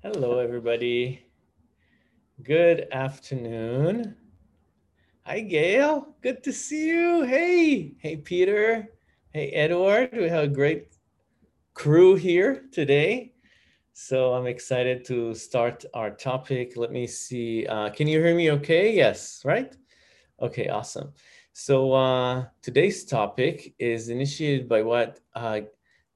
Hello, everybody. Good afternoon. Hi, Gail. Good to see you. Hey, hey, Peter. Hey, Edward. We have a great crew here today. So I'm excited to start our topic. Let me see. Uh, can you hear me okay? Yes, right? Okay, awesome. So uh, today's topic is initiated by what uh,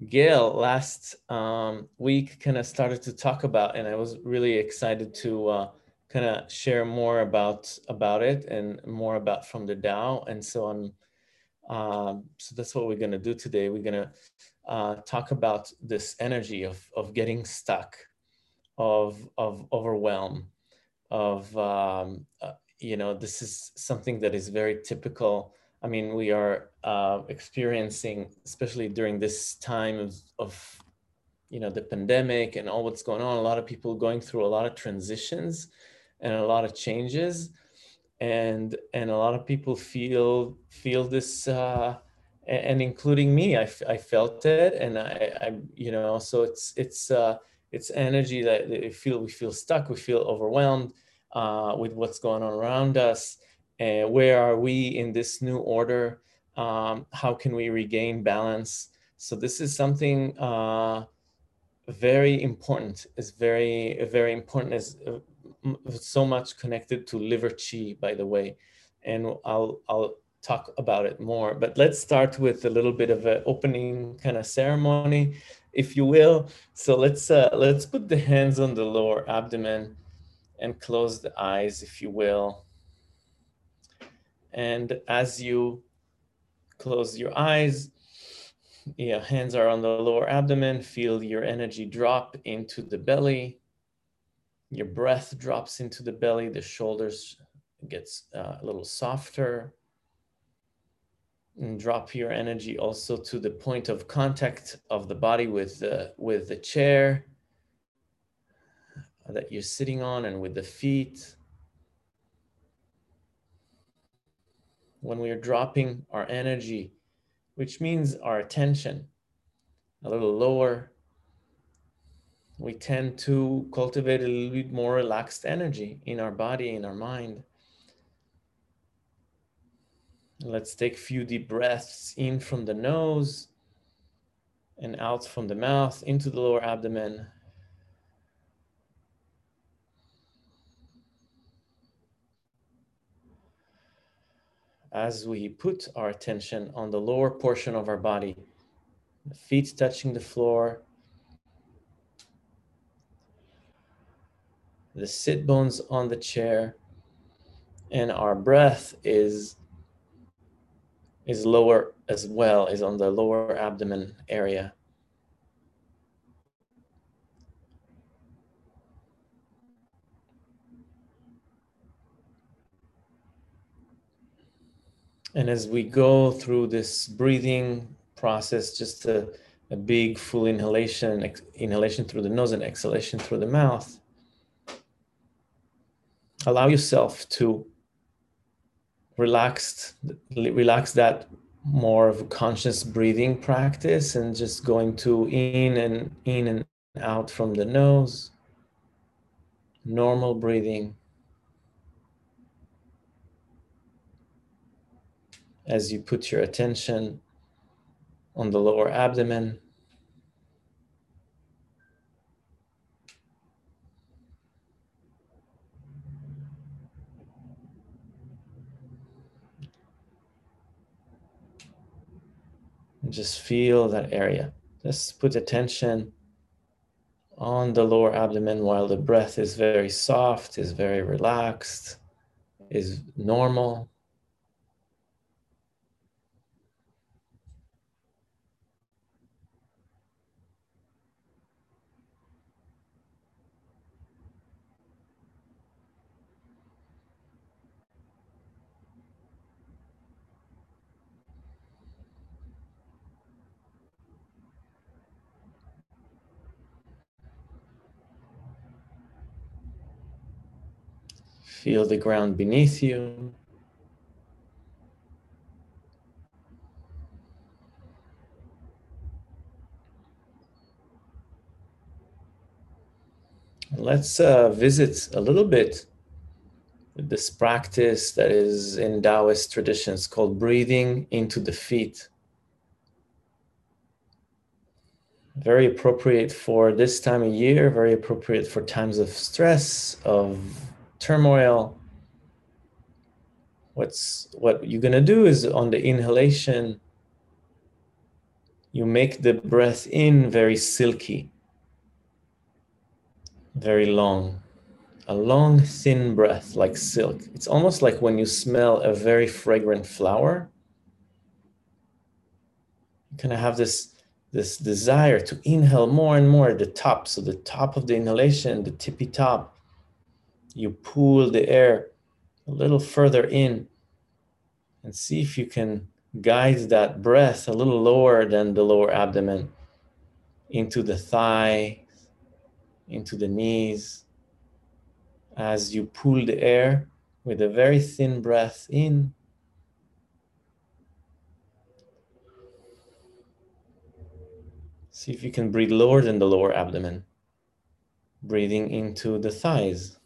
Gail last um, week kind of started to talk about, and I was really excited to uh, kind of share more about about it and more about from the Tao. And so I'm um, so that's what we're to do today. We're to uh, talk about this energy of of getting stuck, of of overwhelm, of um, uh, you know this is something that is very typical I mean, we are uh, experiencing, especially during this time of, of, you know, the pandemic and all what's going on, a lot of people going through a lot of transitions and a lot of changes. And, and a lot of people feel, feel this, uh, and, including me, I, I felt it. And I, I, you know, so it's, it's, uh, it's energy that we feel, we feel stuck, we feel overwhelmed uh, with what's going on around us uh, where are we in this new order? Um, how can we regain balance? So this is something uh, very important. Is very very important. Is uh, so much connected to liver chi, by the way, and I'll I'll talk about it more. But let's start with a little bit of an opening kind of ceremony, if you will. So let's uh, let's put the hands on the lower abdomen and close the eyes, if you will. And as you close your eyes, yeah, hands are on the lower abdomen, feel your energy drop into the belly. Your breath drops into the belly, the shoulders gets uh, a little softer. And drop your energy also to the point of contact of the body with the, with the chair that you're sitting on and with the feet. When we are dropping our energy, which means our attention a little lower, we tend to cultivate a little bit more relaxed energy in our body, in our mind. Let's take a few deep breaths in from the nose and out from the mouth into the lower abdomen. As we put our attention on the lower portion of our body, the feet touching the floor, the sit bones on the chair, and our breath is is lower as well, is on the lower abdomen area. And as we go through this breathing process, just a, a big full inhalation, ex- inhalation through the nose and exhalation through the mouth, allow yourself to relax, relax that more of a conscious breathing practice and just going to in and in and out from the nose, normal breathing. As you put your attention on the lower abdomen. And just feel that area. Just put attention on the lower abdomen while the breath is very soft, is very relaxed, is normal. Feel the ground beneath you. let's uh, visit a little bit this practice that is in Taoist traditions called breathing into the feet. Very appropriate for this time of year, very appropriate for times of stress, of turmoil. What's what you're gonna do is on the inhalation, you make the breath in very silky, very long a long, thin breath like silk. It's almost like when you smell a very fragrant flower. You kind of have this, this desire to inhale more and more at the top. So, the top of the inhalation, the tippy top, you pull the air a little further in and see if you can guide that breath a little lower than the lower abdomen into the thigh, into the knees as you pull the air with a very thin breath in. See if you can breathe lower than the lower abdomen, breathing into the thighs,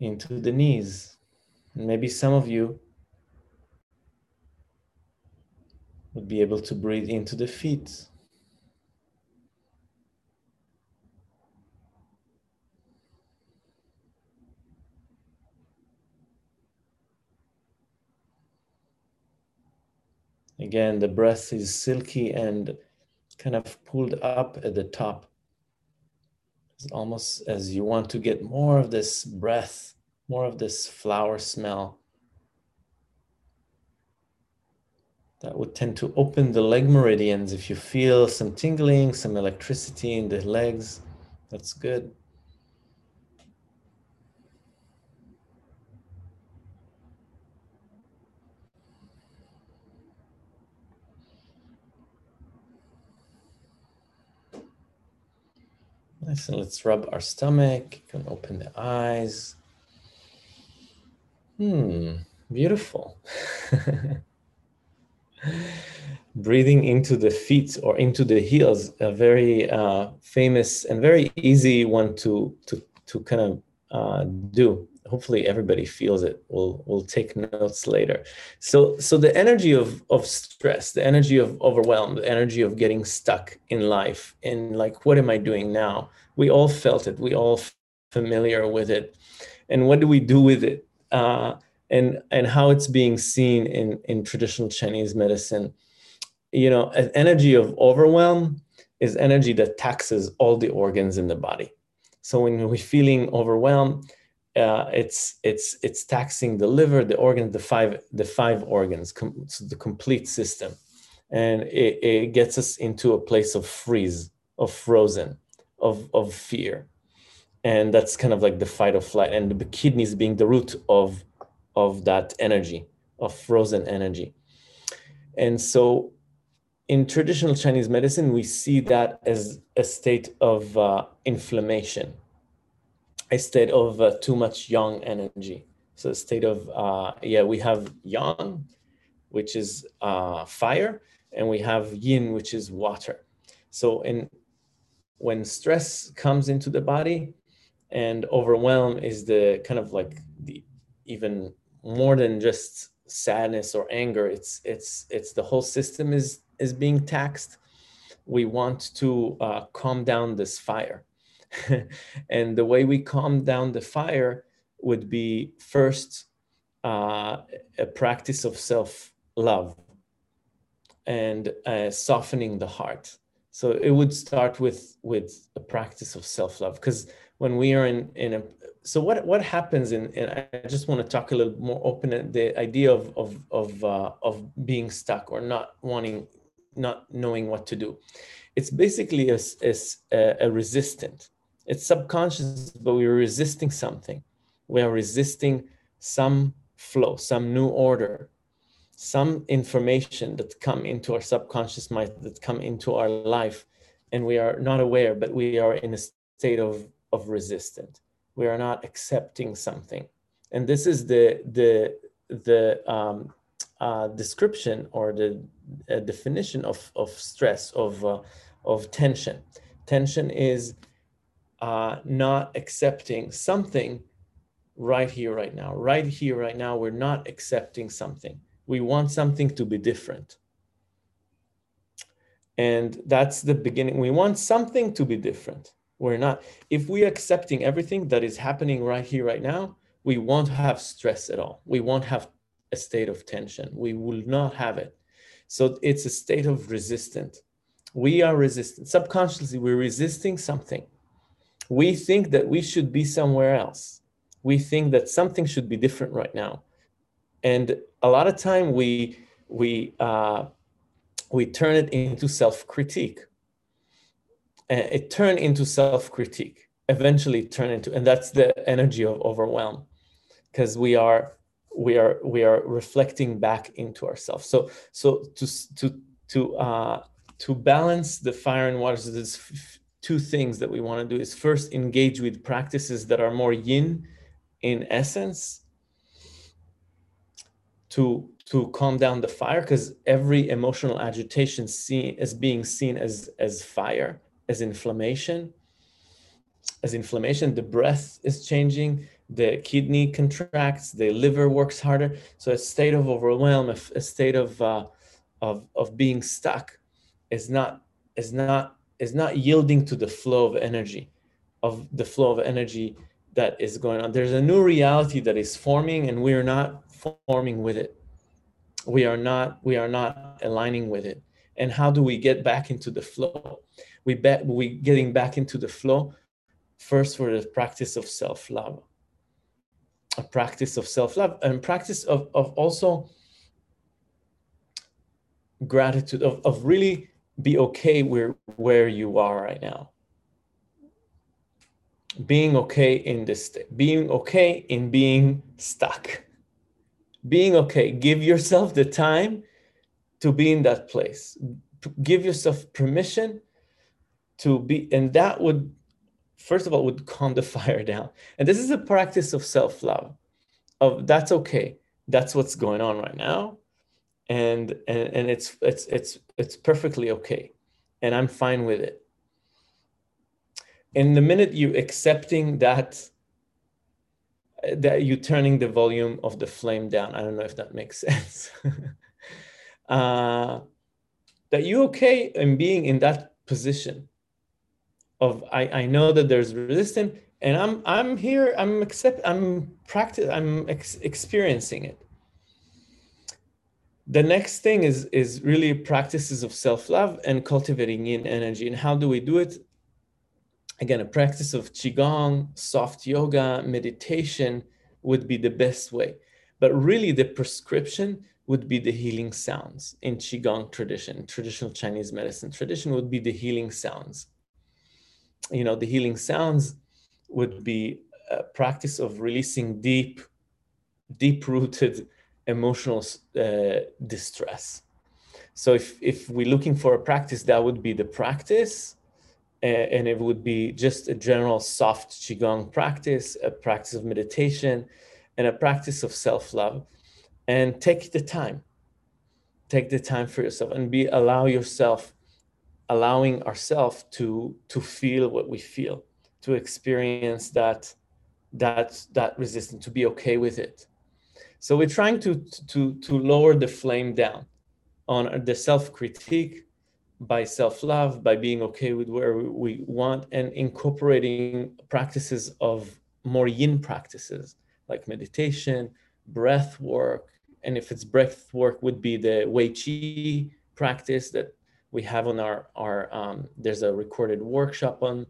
into the knees. And maybe some of you would be able to breathe into the feet. Again, the breath is silky and kind of pulled up at the top. It's almost as you want to get more of this breath, more of this flower smell. That would tend to open the leg meridians. If you feel some tingling, some electricity in the legs, that's good. And let's rub our stomach. You can open the eyes. Hmm, beautiful. Breathing into the feet or into the heels, a very uh, famous and very easy one to to to kind of uh, do hopefully everybody feels it. We'll we'll take notes later. So so the energy of of stress the energy of overwhelm the energy of getting stuck in life and like what am i doing now? We all felt it. We all familiar with it. And what do we do with it? Uh, and and how it's being seen in in traditional chinese medicine. You know an energy of overwhelm is energy that taxes all the organs in the body. So when we're feeling overwhelmed uh, it's it's it's taxing the liver, the organs, the five the five organs, com- so the complete system, and it, it gets us into a place of freeze, of frozen, of of fear, and that's kind of like the fight or flight, and the kidneys being the root of of that energy, of frozen energy, and so. In traditional Chinese medicine, we see that as a state of uh, inflammation, a state of uh, too much yang energy. So a state of uh, yeah, we have yang, which is uh, fire, and we have yin, which is water. So in when stress comes into the body, and overwhelm is the kind of like the even more than just sadness or anger. It's it's it's the whole system is is being taxed. We want to uh, calm down this fire and the way we calm down the fire would be first uh, a practice of self love and uh, softening the heart. So it would start with with a practice of self love because when we are in in a so what what happens in, and I just want to talk a little more open the idea of of of uh, of being stuck or not wanting not knowing what to do. It's basically a, a, a resistant it's subconscious, but we're resisting something. We are resisting some flow, some new order, some information that come into our subconscious mind, that come into our life, and we are not aware, but we are in a state of, of resistance. We are not accepting something. And this is the the the um, uh, description or the uh, definition of, of stress, of, uh, of tension. Tension is uh, not accepting something right here, right now. Right here, right now, we're not accepting something. We want something to be different. And that's the beginning. We want something to be different. We're not, if we're accepting everything that is happening right here, right now, we won't have stress at all. We won't have a state of tension. We will not have it. So it's a state of resistance. We are resistant. Subconsciously, we're resisting something. We think that we should be somewhere else. We think that something should be different right now. And a lot of time we we uh, we turn it into self-critique. And it turned into self-critique. Eventually turn into, and that's the energy of overwhelm, because we are we are we are reflecting back into ourselves so so to to to uh to balance the fire and water so there's two things that we want to do is first engage with practices that are more yin in essence to to calm down the fire because every emotional agitation seen is being seen as as fire as inflammation as inflammation the breath is changing the kidney contracts, the liver works harder. So a state of overwhelm, a, state of uh, of of being stuck, is not is not is not yielding to the flow of energy, of the flow of energy that is going on. There's a new reality that is forming, and we are not forming with it. We are not we are not aligning with it. And how do we get back into the flow? We bet we getting back into the flow first for the practice of self love a practice of self-love and practice of, of also gratitude of, of really be okay where where you are right now. Being okay in this being okay in being stuck. Being okay. Give yourself the time to be in that place. Give yourself permission to be and that would first of all would calm the fire down. And this is a practice of self-love of that's okay. That's what's going on right now and and, and it's it's it's it's perfectly okay and i'm fine with it in the minute you accepting that that you turning the volume of the flame down i don't know if that makes sense uh, that you okay in being in that position of I, I know that there's resistance and I'm I'm here I'm accept I'm practice I'm ex- experiencing it. The next thing is is really practices of self-love and cultivating yin energy. And how do we do it? Again, a practice of qigong, soft yoga, meditation would be the best way. But really the prescription would be the healing sounds in qigong tradition, traditional Chinese medicine tradition would be the healing sounds you know the healing sounds would be a practice of releasing deep deep rooted emotional uh, distress. So if if we're looking for a practice that would be the practice and it would be just a general soft qigong practice a practice of meditation and a practice of self-love. And take the time. Take the time for yourself and be allow yourself allowing ourselves to to feel what we feel to experience that that that resistance to be okay with it so we're trying to to to lower the flame down on the self critique by self love by being okay with where we want and incorporating practices of more yin practices like meditation breath work and if it's breath work would be the wei qi practice that we have on our our um, there's a recorded workshop on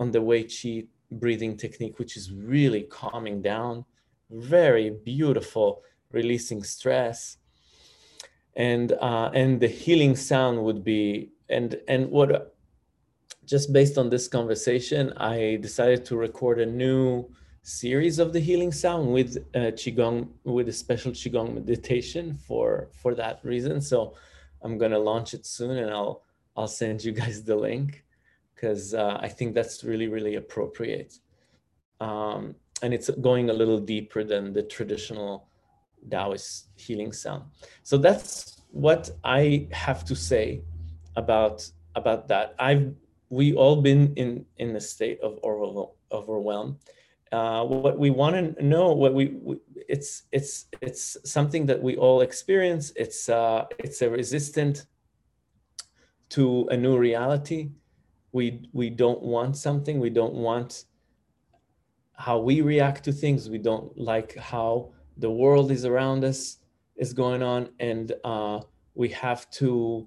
on the Wei Qi breathing technique, which is really calming down, very beautiful, releasing stress, and uh, and the healing sound would be and and what just based on this conversation, I decided to record a new series of the healing sound with uh, qigong with a special qigong meditation for for that reason. So I'm gonna launch it soon, and I'll I'll send you guys the link because uh, I think that's really really appropriate, um, and it's going a little deeper than the traditional Taoist healing sound. So that's what I have to say about about that. I've we all been in in a state of overwhelm. Uh, what we want to know, what we, we, it's it's it's something that we all experience. It's uh, it's a resistant to a new reality. We we don't want something. We don't want how we react to things. We don't like how the world is around us is going on, and uh, we have to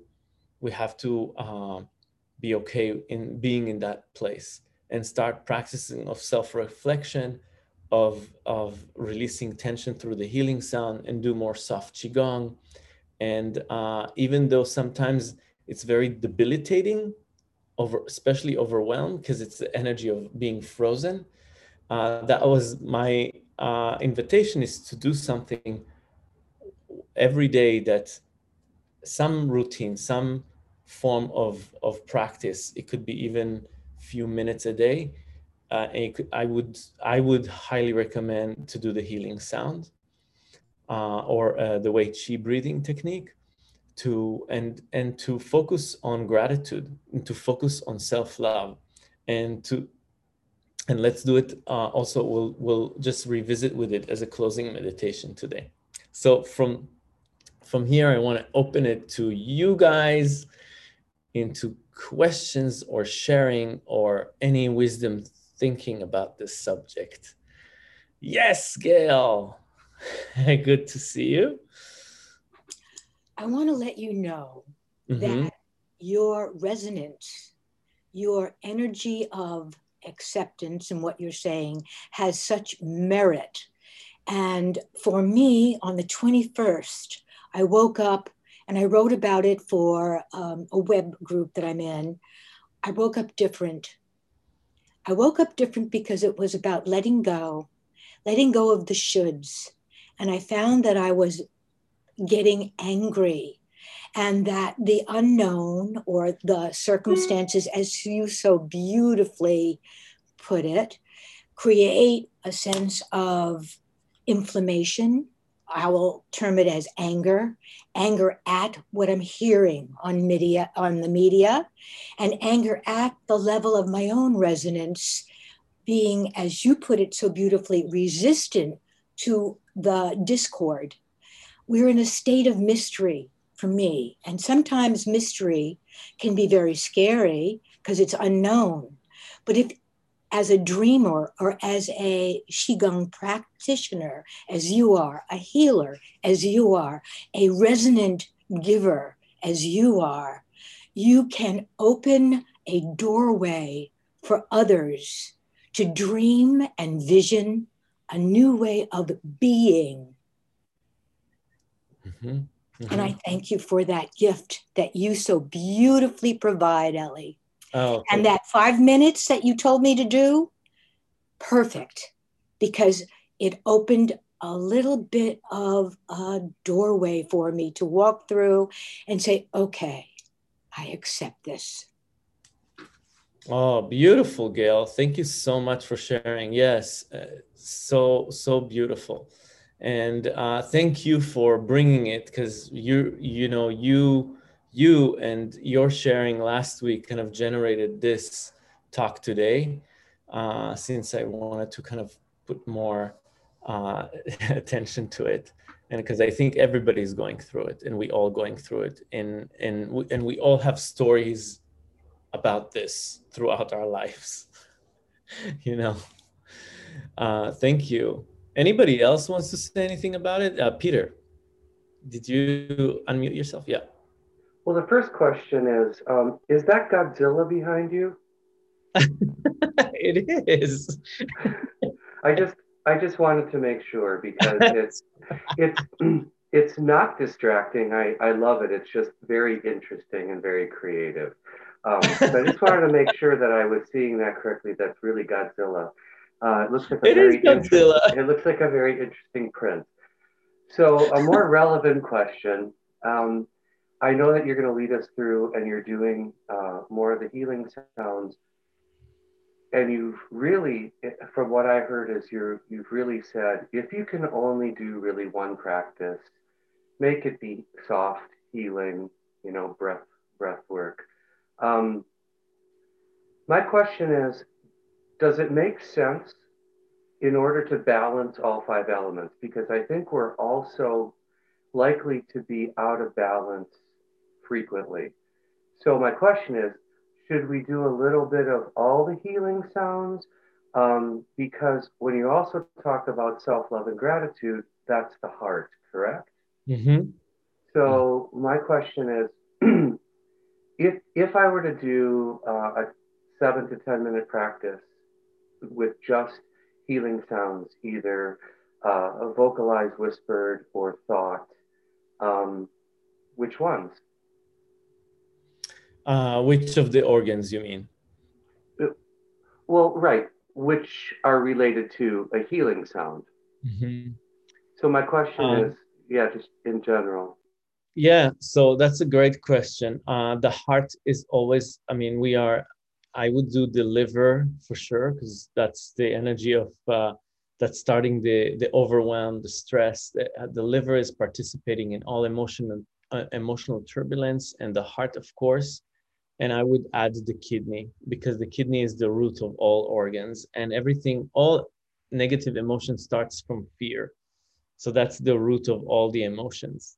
we have to uh, be okay in being in that place and start practicing of self-reflection of of releasing tension through the healing sound and do more soft qigong and uh, even though sometimes it's very debilitating over especially overwhelmed because it's the energy of being frozen uh, that was my uh, invitation is to do something every day that some routine some form of of practice it could be even few minutes a day uh, could, i would i would highly recommend to do the healing sound uh, or uh, the Wei Qi breathing technique to and and to focus on gratitude and to focus on self-love and to and let's do it uh, also we'll we'll just revisit with it as a closing meditation today. So from from here i want to open it to you guys into questions or sharing or any wisdom thinking about this subject. Yes gail good to see you. I want to let you know mm-hmm. that your resonance, your energy of acceptance and what you're saying has such merit. And for me, on the 21st, I woke up and I wrote about it for um, a web group that I'm in. I woke up different. I woke up different because it was about letting go, letting go of the shoulds. And I found that I was getting angry and that the unknown or the circumstances, as you so beautifully put it, create a sense of inflammation. I will term it as anger, anger at what I'm hearing on media, on the media, and anger at the level of my own resonance, being, as you put it so beautifully, resistant to the discord we're in a state of mystery for me. And sometimes mystery can be very scary because it's unknown. But if, as a dreamer or as a Qigong practitioner, as you are, a healer, as you are, a resonant giver, as you are, you can open a doorway for others to dream and vision a new way of being Mm-hmm. Mm-hmm. And I thank you for that gift that you so beautifully provide, Ellie. Oh, and that five minutes that you told me to do, perfect, because it opened a little bit of a doorway for me to walk through and say, okay, I accept this. Oh, beautiful, Gail. Thank you so much for sharing. Yes, uh, so, so beautiful and uh, thank you for bringing it because you you know you you and your sharing last week kind of generated this talk today uh, since i wanted to kind of put more uh, attention to it. And because i think everybody's going through it and we all going through it and and we, and we all have stories about this throughout our lives you know? Uh, thank you Anybody else wants to say anything about it? Uh, Peter, did you unmute yourself? Yeah. Well, the first question is um, Is that Godzilla behind you? it is. I just I just wanted to make sure because it's it's it's not distracting. I, I love it. It's just very interesting and very creative. Um, so I just wanted to make sure that I was seeing that correctly. That's really Godzilla. Uh, it looks like a it very It looks like a very interesting print. So a more relevant question. Um, I know that you're going to lead us through, and you're doing uh, more of the healing sounds. And you've really, from what I heard, is you're you've really said if you can only do really one practice, make it be soft healing, you know, breath breath work. Um, my question is Does it make sense in order to balance all five elements? Because I think we're also likely to be out of balance frequently. So, my question is should we do a little bit of all the healing sounds? Um, because when you also talk about self love and gratitude, that's the heart, correct? Mm-hmm. So my question is, if if I were to do uh, a seven to ten minute practice with just healing sounds, either uh, vocalized, whispered, or thought, um, which ones? Uh, which of the organs you mean? Uh, well, right, which are related to a healing sound. Mm-hmm. So my question um, is, yeah, just in general. Yeah, so that's a great question. Uh, the heart is always, I mean, we are, I would do the liver for sure, because that's the energy of, uh, starting the, the overwhelm, the stress. The, uh, liver is participating in all emotional, uh, emotional turbulence, and the heart, of course. And I would add the kidney, because the kidney is the root of all organs, and everything, all negative emotion starts from fear. So that's the root of all the emotions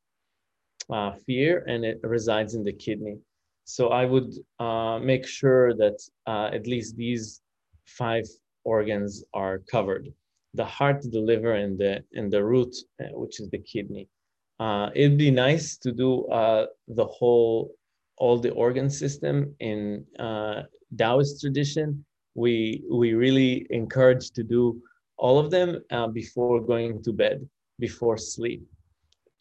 uh, fear and it resides in the kidney. So I would uh, make sure that uh, at least these five organs are covered: the heart, the liver, and the and the root, uh, which is the kidney. Uh, it'd be nice to do uh, the whole, all the organ system in Taoist tradition. We we really encourage to do all of them before going to bed, before sleep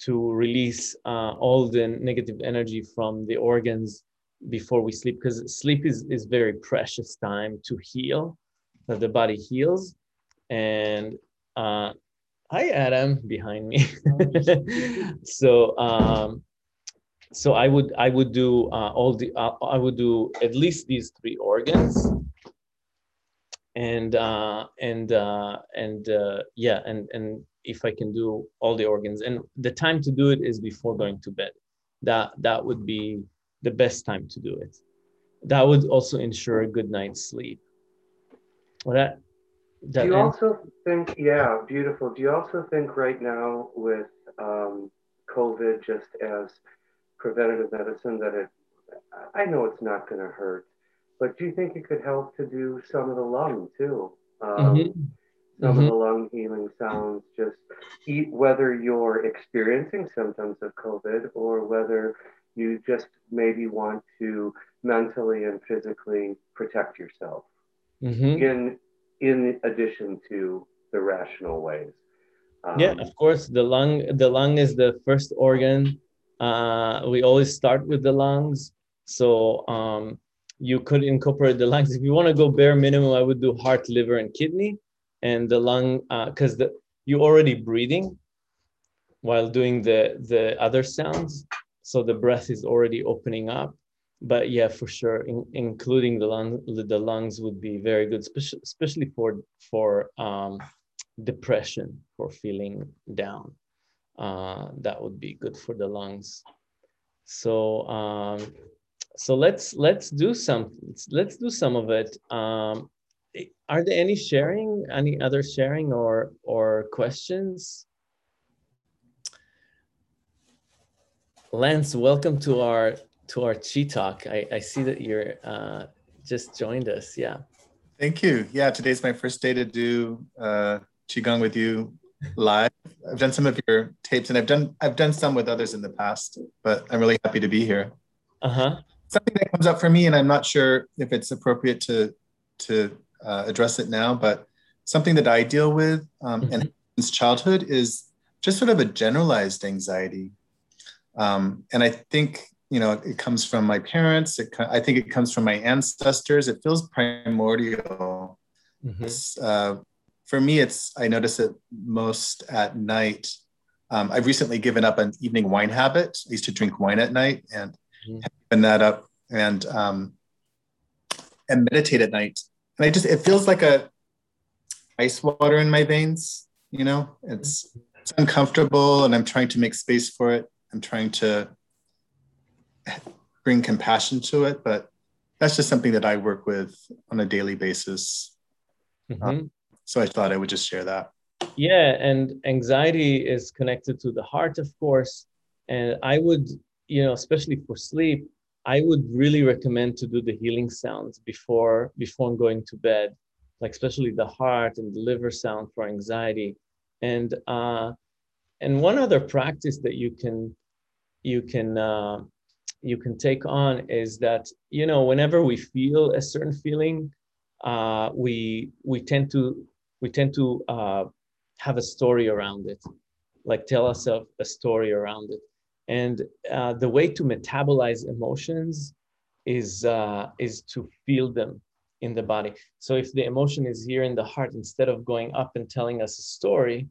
to release uh, all the negative energy from the organs before we sleep because sleep is, is very precious time to heal that the body heals and uh, hi adam behind me so um, so i would i would do uh, all the uh, i would do at least these three organs and uh and uh and uh yeah and and if I can do all the organs. And the time to do it is before going to bed. That that would be the best time to do it. That would also ensure a good night's sleep. Well, that, that do you also think, yeah, beautiful. Do you also think right now with um, COVID, just as preventative medicine, that it, I know it's not going to hurt, but do you think it could help to do some of the lung too? Um, mm-hmm some mm-hmm. of the lung healing sounds just eat whether you're experiencing symptoms of covid or whether you just maybe want to mentally and physically protect yourself. Mm-hmm. in in addition to the rational ways. Um, yeah of course the lung the lung is the first organ. Uh, we always start with the lungs. So um, you could incorporate the lungs. If you want to go bare minimum i would do heart liver and kidney. And the lung because uh, the you're already breathing while doing the the other sounds so the breath is already opening up but yeah for sure in, including the lung the lungs would be very good especially, for for um, depression for feeling down. Uh, that would be good for the lungs. So um, so let's let's do some let's do some of it. Um, are there any sharing, any other sharing or or questions? Lance, welcome to our to our Chi Talk. I, I see that you're uh, just joined us. Yeah. Thank you. Yeah, today's my first day to do uh, qigong with you live. I've done some of your tapes, and I've done I've done some with others in the past, but I'm really happy to be here. Uh huh. Something that comes up for me, and I'm not sure if it's appropriate to to uh, address it now, but something that I deal with um, mm-hmm. and since childhood is just sort of a generalized anxiety. Um, and I think, you know, it comes from my parents. It, I think it comes from my ancestors. It feels primordial. Mm-hmm. Uh, for me, it's, I notice it most at night. Um, I've recently given up an evening wine habit. I used to drink wine at night and mm-hmm. given that up and, um, and meditate at night and I just it feels like a ice water in my veins. You know, it's it's uncomfortable, and I'm trying to make space for it. I'm trying to bring compassion to it, but that's just something that I work with on a daily basis. Mm-hmm. Um, so I thought I would just share that. Yeah, and anxiety is connected to the heart, of course. And I would, you know, especially for sleep, I would really recommend to do the healing sounds before before going to bed, like especially the heart and the liver sound for anxiety. And uh, and one other practice that you can you can uh, you can take on is that you know whenever we feel a certain feeling, uh, we we tend to we tend to uh, have a story around it, like tell ourselves a story around it. And uh, the way to metabolize emotions is uh, is to feel them in the body. So if the emotion is here in the heart, instead of going up and telling us a story,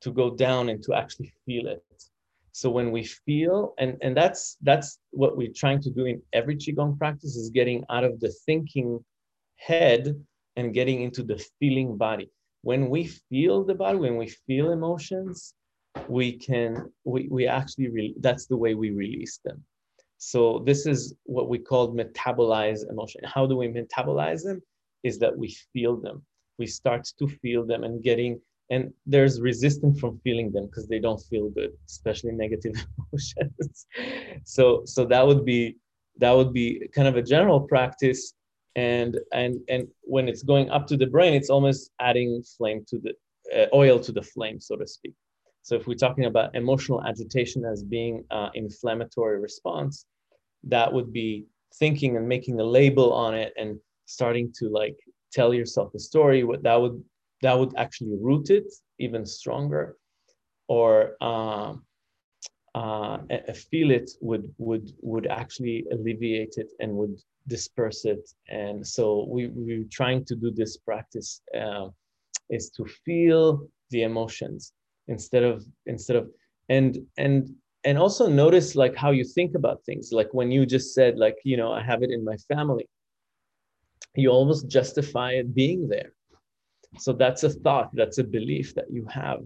to go down and to actually feel it. So when we feel, and and that's that's what we're trying to do in every qigong practice is getting out of the thinking head and getting into the feeling body. When we feel the body, when we feel emotions, we can we, we actually re- that's the way we release them. So this is what we call metabolize emotion. How do we metabolize them? Is that we feel them. We start to feel them and getting and there's resistance from feeling them because they don't feel good especially negative emotions. So so that would be that would be kind of a general practice. And and and when it's going up to the brain it's almost adding flame to the uh, oil to the flame so to speak. So if we're talking about emotional agitation as being uh, inflammatory response, that would be thinking and making a label on it and starting to like tell yourself a story. What that would that would actually root it even stronger, or uh, uh, feel it would would would actually alleviate it and would disperse it. And so we we're trying to do this practice uh, is to feel the emotions instead of instead of and and and also notice like how you think about things like when you just said like you know i have it in my family you almost justify it being there so that's a thought that's a belief that you have.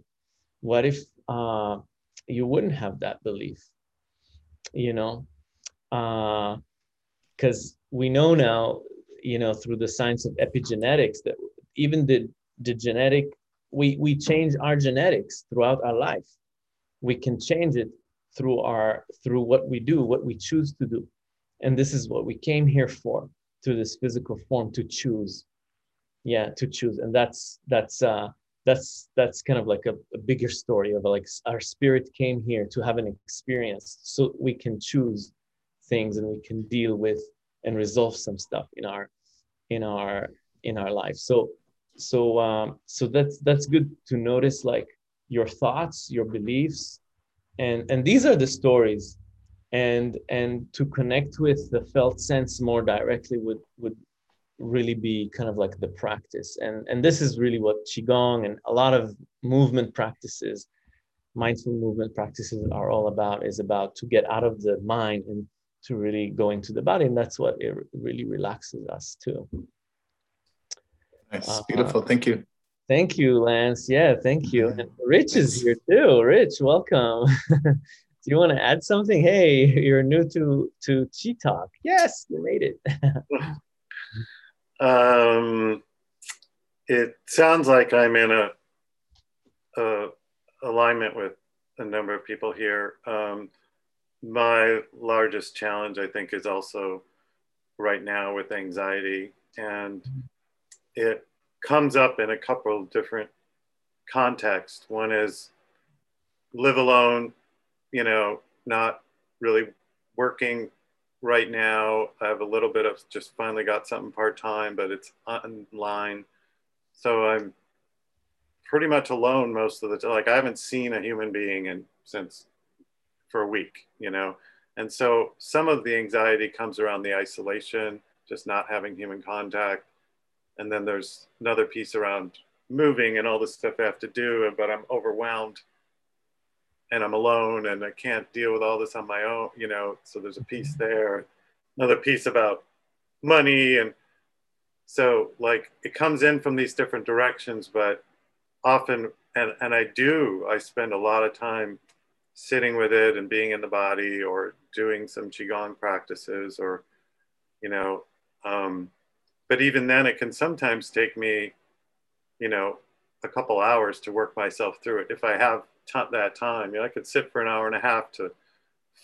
What if uh, you wouldn't have that belief? You know because uh, we know now you know through the science of epigenetics that even the the genetic we we change our genetics throughout our life. We can change it through our through what we do what we choose to do. And this is what we came here for through this physical form to choose yeah to choose. And that's that's uh that's that's kind of like a, a bigger story of like our spirit came here to have an experience so we can choose things and we can deal with and resolve some stuff in our in our in our life. So so um, so that's that's good to notice like your thoughts your beliefs and and these are the stories. And and to connect with the felt sense more directly would would really be kind of like the practice and and this is really what qigong and a lot of movement practices mindful movement practices are all about is about to get out of the mind and to really go into the body and that's what it really relaxes us too Nice, uh, beautiful. Thank you. Thank you, Lance. Yeah, thank you. And Rich is here too. Rich, welcome. Do you want to add something? Hey, you're new to to Chi Talk. Yes, you made it. um, it sounds like I'm in a, a alignment with a number of people here. Um, my largest challenge, I think, is also right now with anxiety and it comes up in a couple of different contexts. One is live alone, you know, not really working right now. I have a little bit of just finally got something part time, but it's online. So I'm pretty much alone most of the time. Like I haven't seen a human being in since for a week, you know. And so some of the anxiety comes around the isolation, just not having human contact and then there's another piece around moving and all the stuff I have to do, but I'm overwhelmed and I'm alone and I can't deal with all this on my own, you know. So there's a piece there, another piece about money. And so, like, it comes in from these different directions, but often, and, and I do, I spend a lot of time sitting with it and being in the body or doing some Qigong practices or, you know, Um, but even then, it can sometimes take me, you know, a couple hours to work myself through it. If I have that time, you know, I could sit for an hour and a half to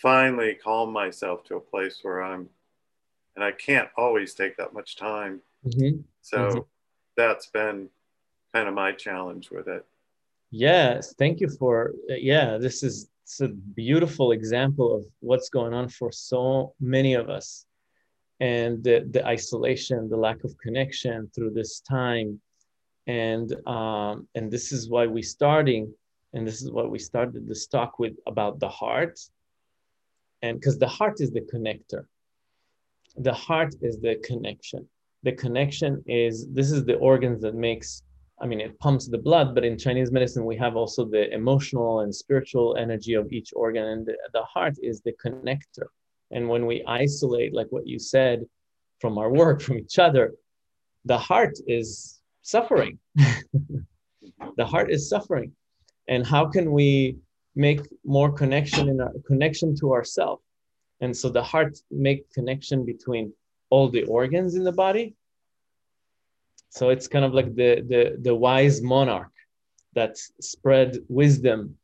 finally calm myself to a place where I'm, and I can't always take that much time. Mm-hmm. So mm-hmm. that's been kind of my challenge with it. Yes, thank you for yeah. This is it's a beautiful example of what's going on for so many of us, and the, the isolation, the lack of connection through this time, and um, and this is why we're starting, and this is what we started this talk with about the heart, and because the heart is the connector, the heart is the connection. The connection is this is the organs that makes I mean, it pumps the blood, but in Chinese medicine, we have also the emotional and spiritual energy of each organ. And the, the heart is the connector. And when we isolate, like what you said, from our work, from each other, the heart is suffering. the heart is suffering. And how can we make more connection in our connection to ourselves? And so the heart make connection between all the organs in the body so it's kind of like the the the wise monarch that spread wisdom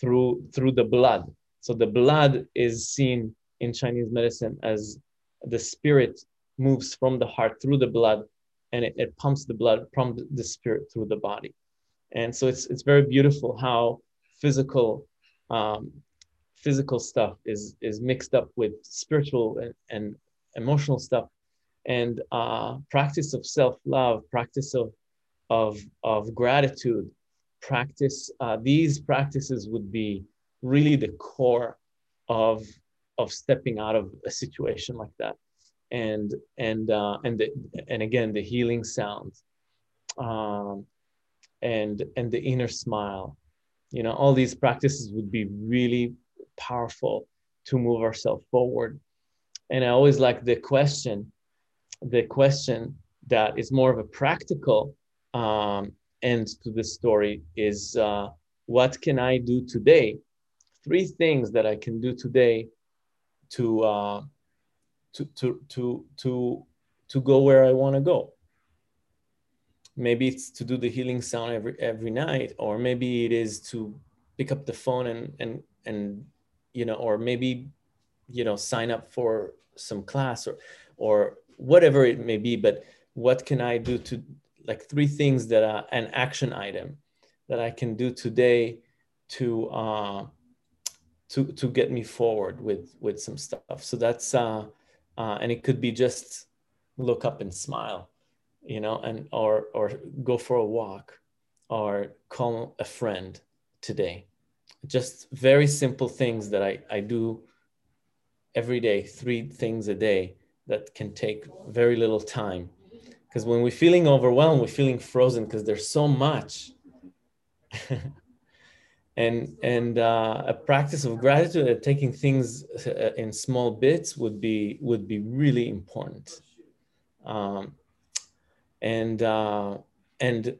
through through the blood. So the blood is seen in Chinese medicine as the spirit moves from the heart through the blood and it, it pumps the blood from the spirit through the body. And so it's it's very beautiful how physical um, physical stuff is is mixed up with spiritual and, and emotional stuff and uh, practice of self-love, practice of, of, of gratitude, practice, uh, these practices would be really the core of, of stepping out of a situation like that. And, and, uh, and, the, and again, the healing sounds um, and, and the inner smile, you know, all these practices would be really powerful to move ourselves forward. And I always like the question, the question that is more of a practical um, end to the story is uh, what can I do today? Three things that I can do today to uh, to to to to to go where I want to go. Maybe it's to do the healing sound every every night, or maybe it is to pick up the phone and and and you know, or maybe you know sign up for some class or or whatever it may be. But what can i do to like three things that are an action item that i can do today to uh, to to get me forward with with some stuff. So that's uh, uh and it could be just look up and smile you know and or or go for a walk or call a friend today just very simple things that i i do every day three things a day that can take very little time. Because when we're feeling overwhelmed, we're feeling frozen because there's so much. and and uh, a practice of gratitude and taking things uh, in small bits would be would be really important. Um, and uh, and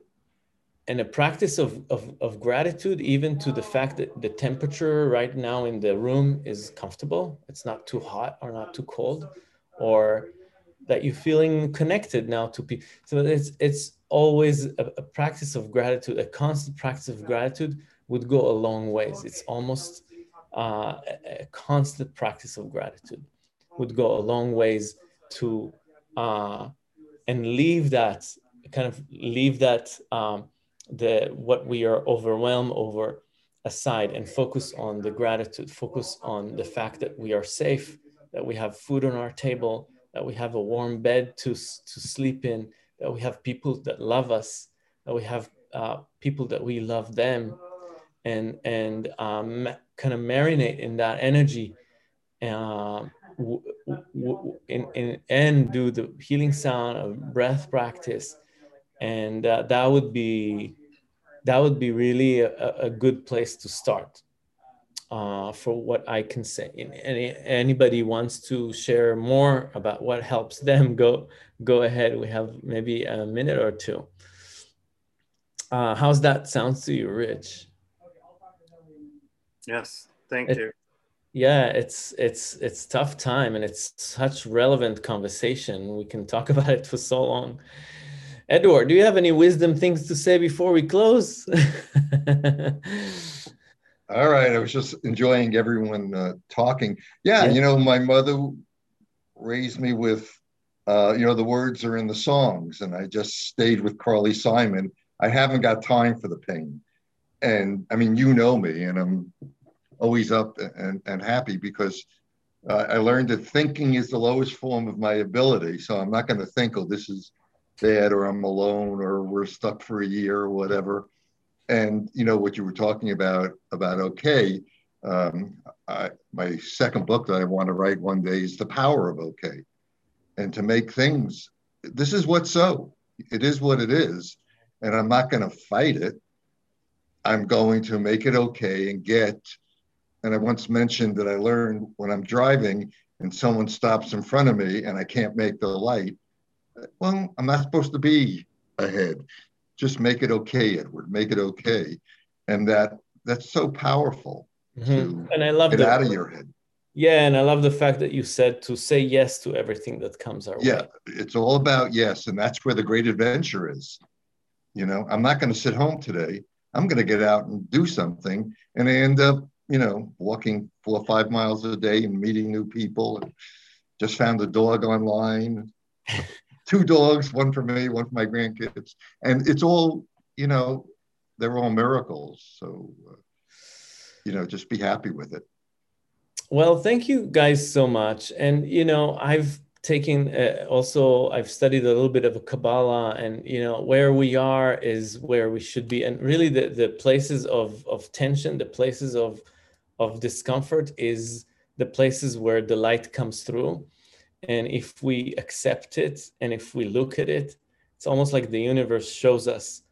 and a practice of, of, of gratitude even to the fact that the temperature right now in the room is comfortable it's not too hot or not too cold or that you're feeling connected now to people. So it's it's always a, a, practice of gratitude, a constant practice of gratitude would go a long ways. It's almost uh, a, a, constant practice of gratitude would go a long ways to uh, and leave that kind of leave that um, the what we are overwhelmed over aside and focus on the gratitude focus on the fact that we are safe that we have food on our table, that we have a warm bed to, to sleep in, that we have people that love us, that we have uh, people that we love them, and and um, kind of marinate in that energy, uh, w- w- in, in, and do the healing sound of breath practice, and uh, that would be that would be really a, a good place to start uh, for what I can say. And any, anybody wants to share more about what helps them, go go ahead. We have maybe a minute or two. Uh, how's that sounds to you, Rich? Yes, thank it, you. Yeah it's it's it's tough time and it's such relevant conversation. We can talk about it for so long. Edward do you have any wisdom things to say before we close? All right i was just enjoying everyone uh, talking. Yeah, yeah, you know my mother raised me with uh, you know the words are in the songs and i just stayed with carly simon. I haven't got time for the pain. And i mean you know me and i'm always up and, and happy because uh, I learned that thinking is the lowest form of my ability. So I'm not going to think, oh, this is bad or I'm alone or we're stuck for a year or whatever. And you know what you were talking about about okay. Um, I, my second book that I want to write one day is the power of okay, and to make things. This is what's so. It is what it is, and I'm not going to fight it. I'm going to make it okay and get and I once mentioned that I learned when I'm driving and someone stops in front of me and I can't make the light, well, I'm not supposed to be ahead. Just make it okay, Edward. Make it okay. And that that's so powerful mm-hmm. and I love get out of your head. Yeah, and I love the fact that you said to say yes to everything that comes our yeah, way. Yeah, it's all about yes, and that's where the great adventure is. You know, I'm not going to sit home today. I'm going to get out and do something, and I end up you know, walking four or five miles a day and meeting new people. And Just found a dog online, two dogs, one for me, one for my grandkids. And it's all, you know, they're all miracles. So, uh, you know, just be happy with it. Well, thank you guys so much. And, you know, I've taken uh, also i've studied a little bit of a kabbalah and you know where we are is where we should be and really the, the places of of tension the places of of discomfort is the places where the light comes through. And if we accept it and if we look at it, it's almost like the universe shows us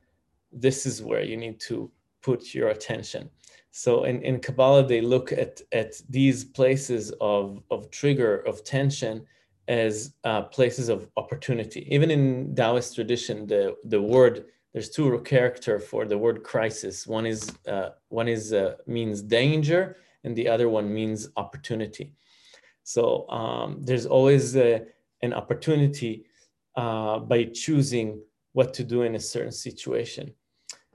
this is where you need to put your attention. So in, in Kabbalah, they look at, at these places of, of trigger, of tension, as uh, places of opportunity. Even in Taoist tradition, the, the word, there's two character for the word crisis. One is, uh, one is uh, means danger and the other one means opportunity. So um, there's always a, an opportunity uh, by choosing what to do in a certain situation.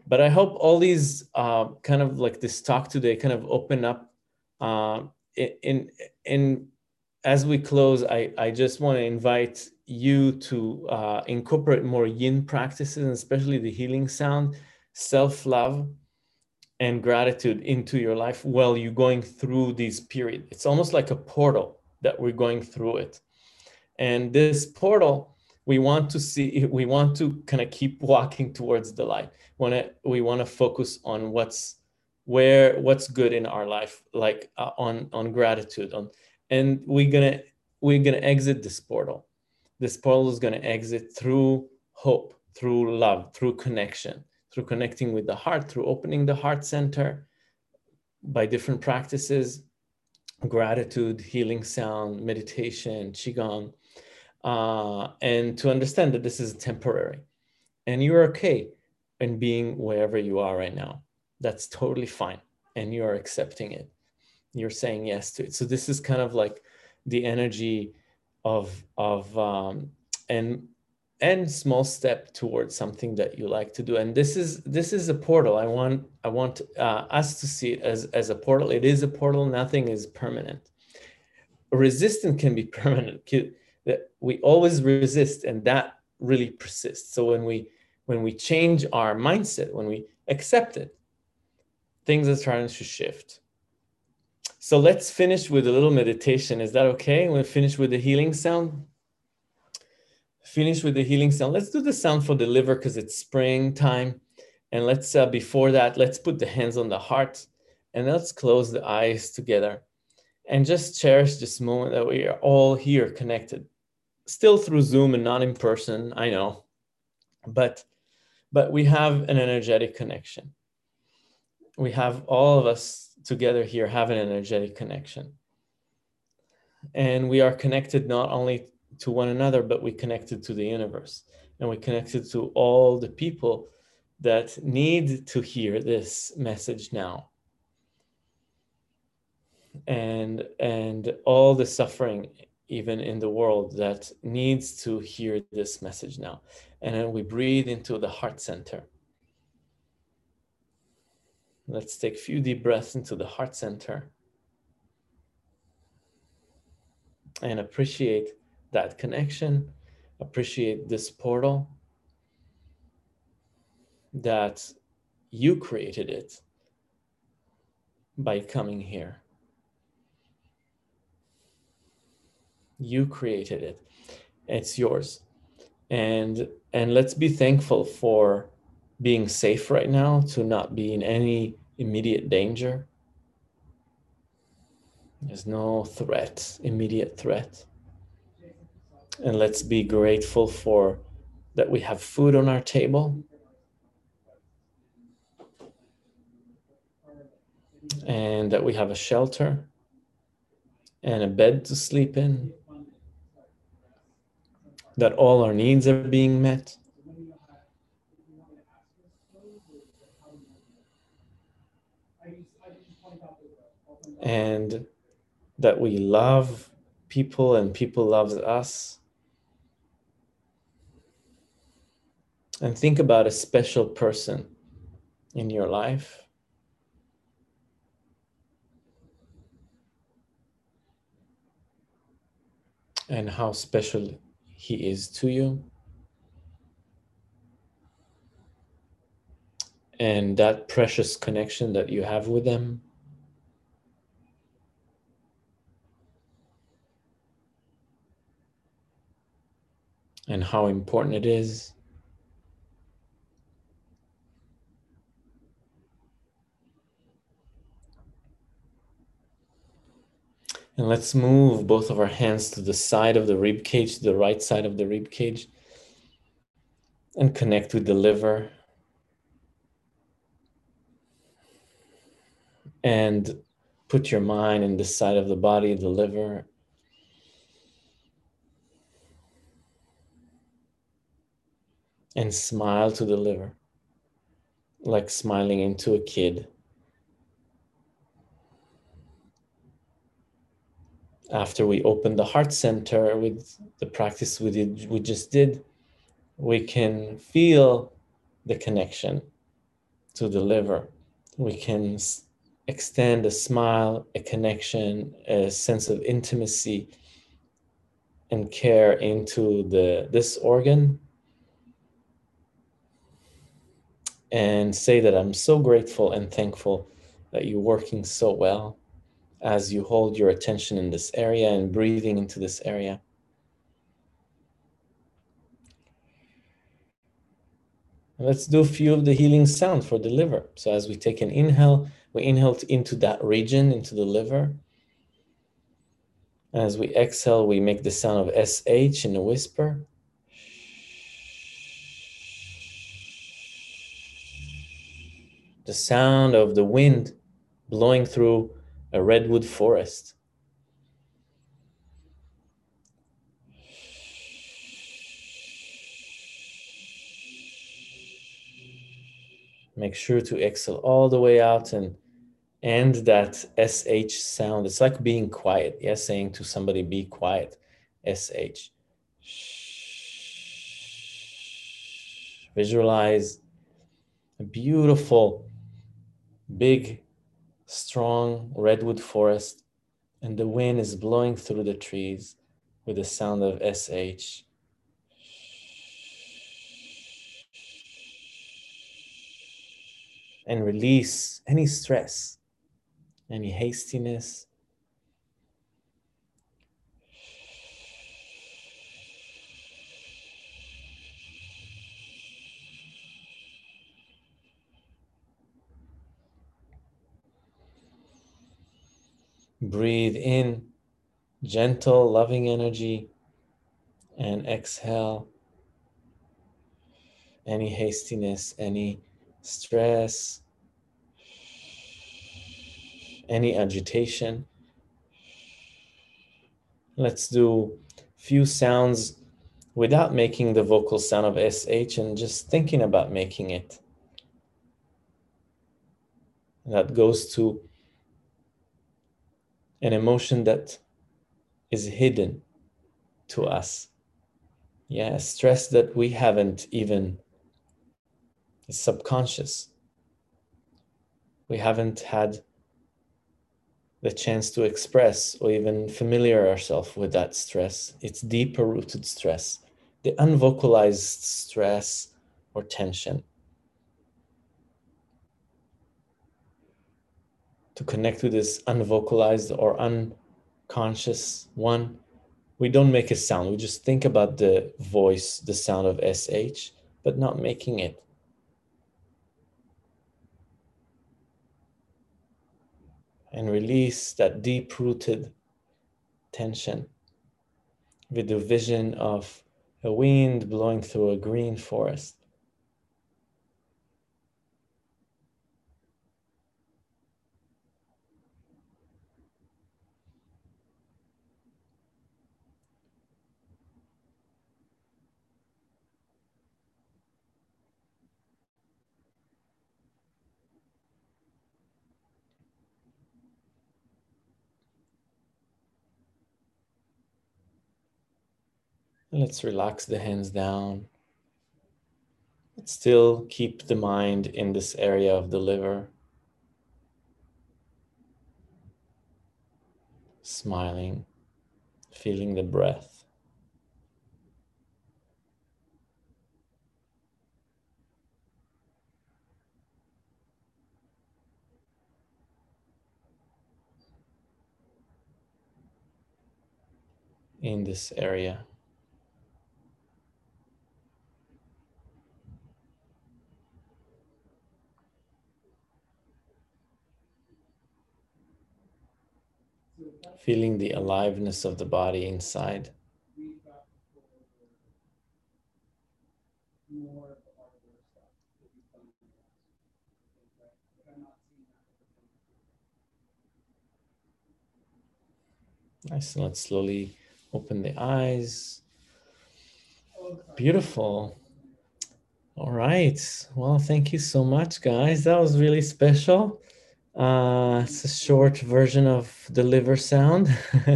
But I hope all these uh, kind of like this talk today kind of open up uh, in in as we close. I I just want to invite you to uh, incorporate more yin practices, especially the healing sound, self love, and gratitude into your life while you're going through this period. It's almost like a portal that we're going through it. And this portal, we want to see, we want to kind of keep walking towards the light. When we want to focus on what's where what's good in our life, like uh, on on gratitude. On and we're gonna we're gonna exit this portal. This portal is gonna exit through hope, through love, through connection through connecting with the heart, through opening the heart center by different practices, gratitude, healing sound, meditation, qigong, uh, and to understand that this is temporary, and you're okay in being wherever you are right now. That's totally fine, and you are accepting it. You're saying yes to it. So this is kind of like the energy of of um, and and small step towards something that you like to do. And this is this is a portal. I want i want uh, us to see it as as a portal. It is a portal. Nothing is permanent. Resistance can be permanent. We always resist and that really persists. So when we when we change our mindset when we accept it things are starting to shift so let's finish with a little meditation is that okay we'll finish with the healing sound finish with the healing sound. Let's do the sound for the liver because it's springtime. And let's, uh, before that, let's put the hands on the heart and let's close the eyes together and just cherish this moment that we are all here connected. Still through Zoom and not in person, I know, but but we have an energetic connection. We have all of us together here have an energetic connection. And we are connected not only to one another, but we connected to the universe and we connected to all the people that need to hear this message now. and and all the suffering even in the world that needs to hear this message now and then we breathe into the heart center let's take a few deep breaths into the heart center and appreciate that connection appreciate this portal that you created it by coming here. You created it. It's yours. And and let's be thankful for being safe right now to not be in any immediate danger. There's no threat immediate threat. And let's be grateful for that we have food on our table. And that we have a shelter and a bed to sleep in. That all our needs are being met. And that we love people and people loves us. And think about a special person in your life. And how special he is to you. And that precious connection that you have with them. And how important it is. And let's move both of our hands to the side of the rib cage, to the right side of the rib cage, and connect with the liver. And put your mind in the side of the body, the liver. And smile to the liver, like smiling into a kid. after we open the heart center with the practice we did we just did we can feel the connection to the liver we can extend a smile a connection a sense of intimacy and care into the this organ and say that i'm so grateful and thankful that you're working so well as you hold your attention in this area and breathing into this area. let's do a few of the healing sounds for the liver. So as we take an inhale, we inhale into that region, into the liver. As we exhale, we make the sound of SH in a whisper. The sound of the wind blowing through a redwood forest. Make sure to exhale all the way out and end that SH sound. It's like being quiet. Yes, saying to somebody, be quiet. SH. Visualize a beautiful, big strong redwood forest, and the wind is blowing through the trees with the sound of SH. And release any stress, any hastiness, Breathe in gentle, loving energy and exhale any hastiness, any stress, any agitation. Let's do few sounds without making the vocal sound of SH and just thinking about making it. That goes to an emotion that is hidden to us. Yeah, stress that we haven't even, is subconscious. We haven't had the chance to express or even familiar ourselves with that stress. It's deeper rooted stress, the unvocalized stress or tension. To connect with this unvocalized or unconscious one, we don't make a sound. We just think about the voice, the sound of SH, but not making it. and release that deep rooted tension with the vision of a wind blowing through a green forest. Let's relax the hands down. But still keep the mind in this area of the liver. Smiling, feeling the breath. in this area. Feeling the aliveness of the body inside. Nice. Let's slowly open the eyes. Beautiful. All right. Well, thank you so much, guys. That was really special. Uh, it's a short version of the liver sound.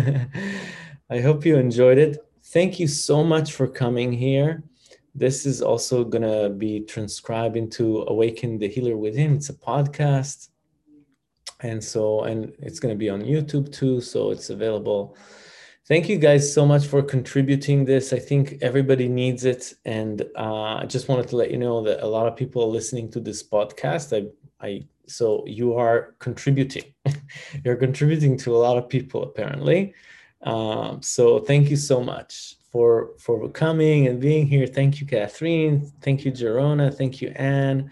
I hope you enjoyed it. Thank you so much for coming here. This is also going to be transcribed into Awaken the Healer Within. It's a podcast. And so, and it's going to be on YouTube too. So it's available. Thank you guys so much for contributing this. I think everybody needs it. And uh, I just wanted to let you know that a lot of people are listening to this podcast. I, I so you are contributing. You're contributing to a lot of people apparently. Um, so thank you so much for for coming and being here. Thank you catherine. Thank you jerona thank you anne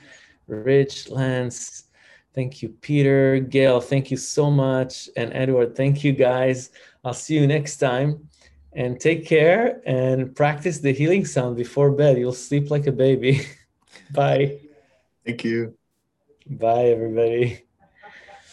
rich lance. Thank you peter gail. Thank you so much. And edward thank you guys. I'll see you next time. And take care and practice the healing sound before bed. You'll sleep like a baby. Bye. Thank you Bye, everybody.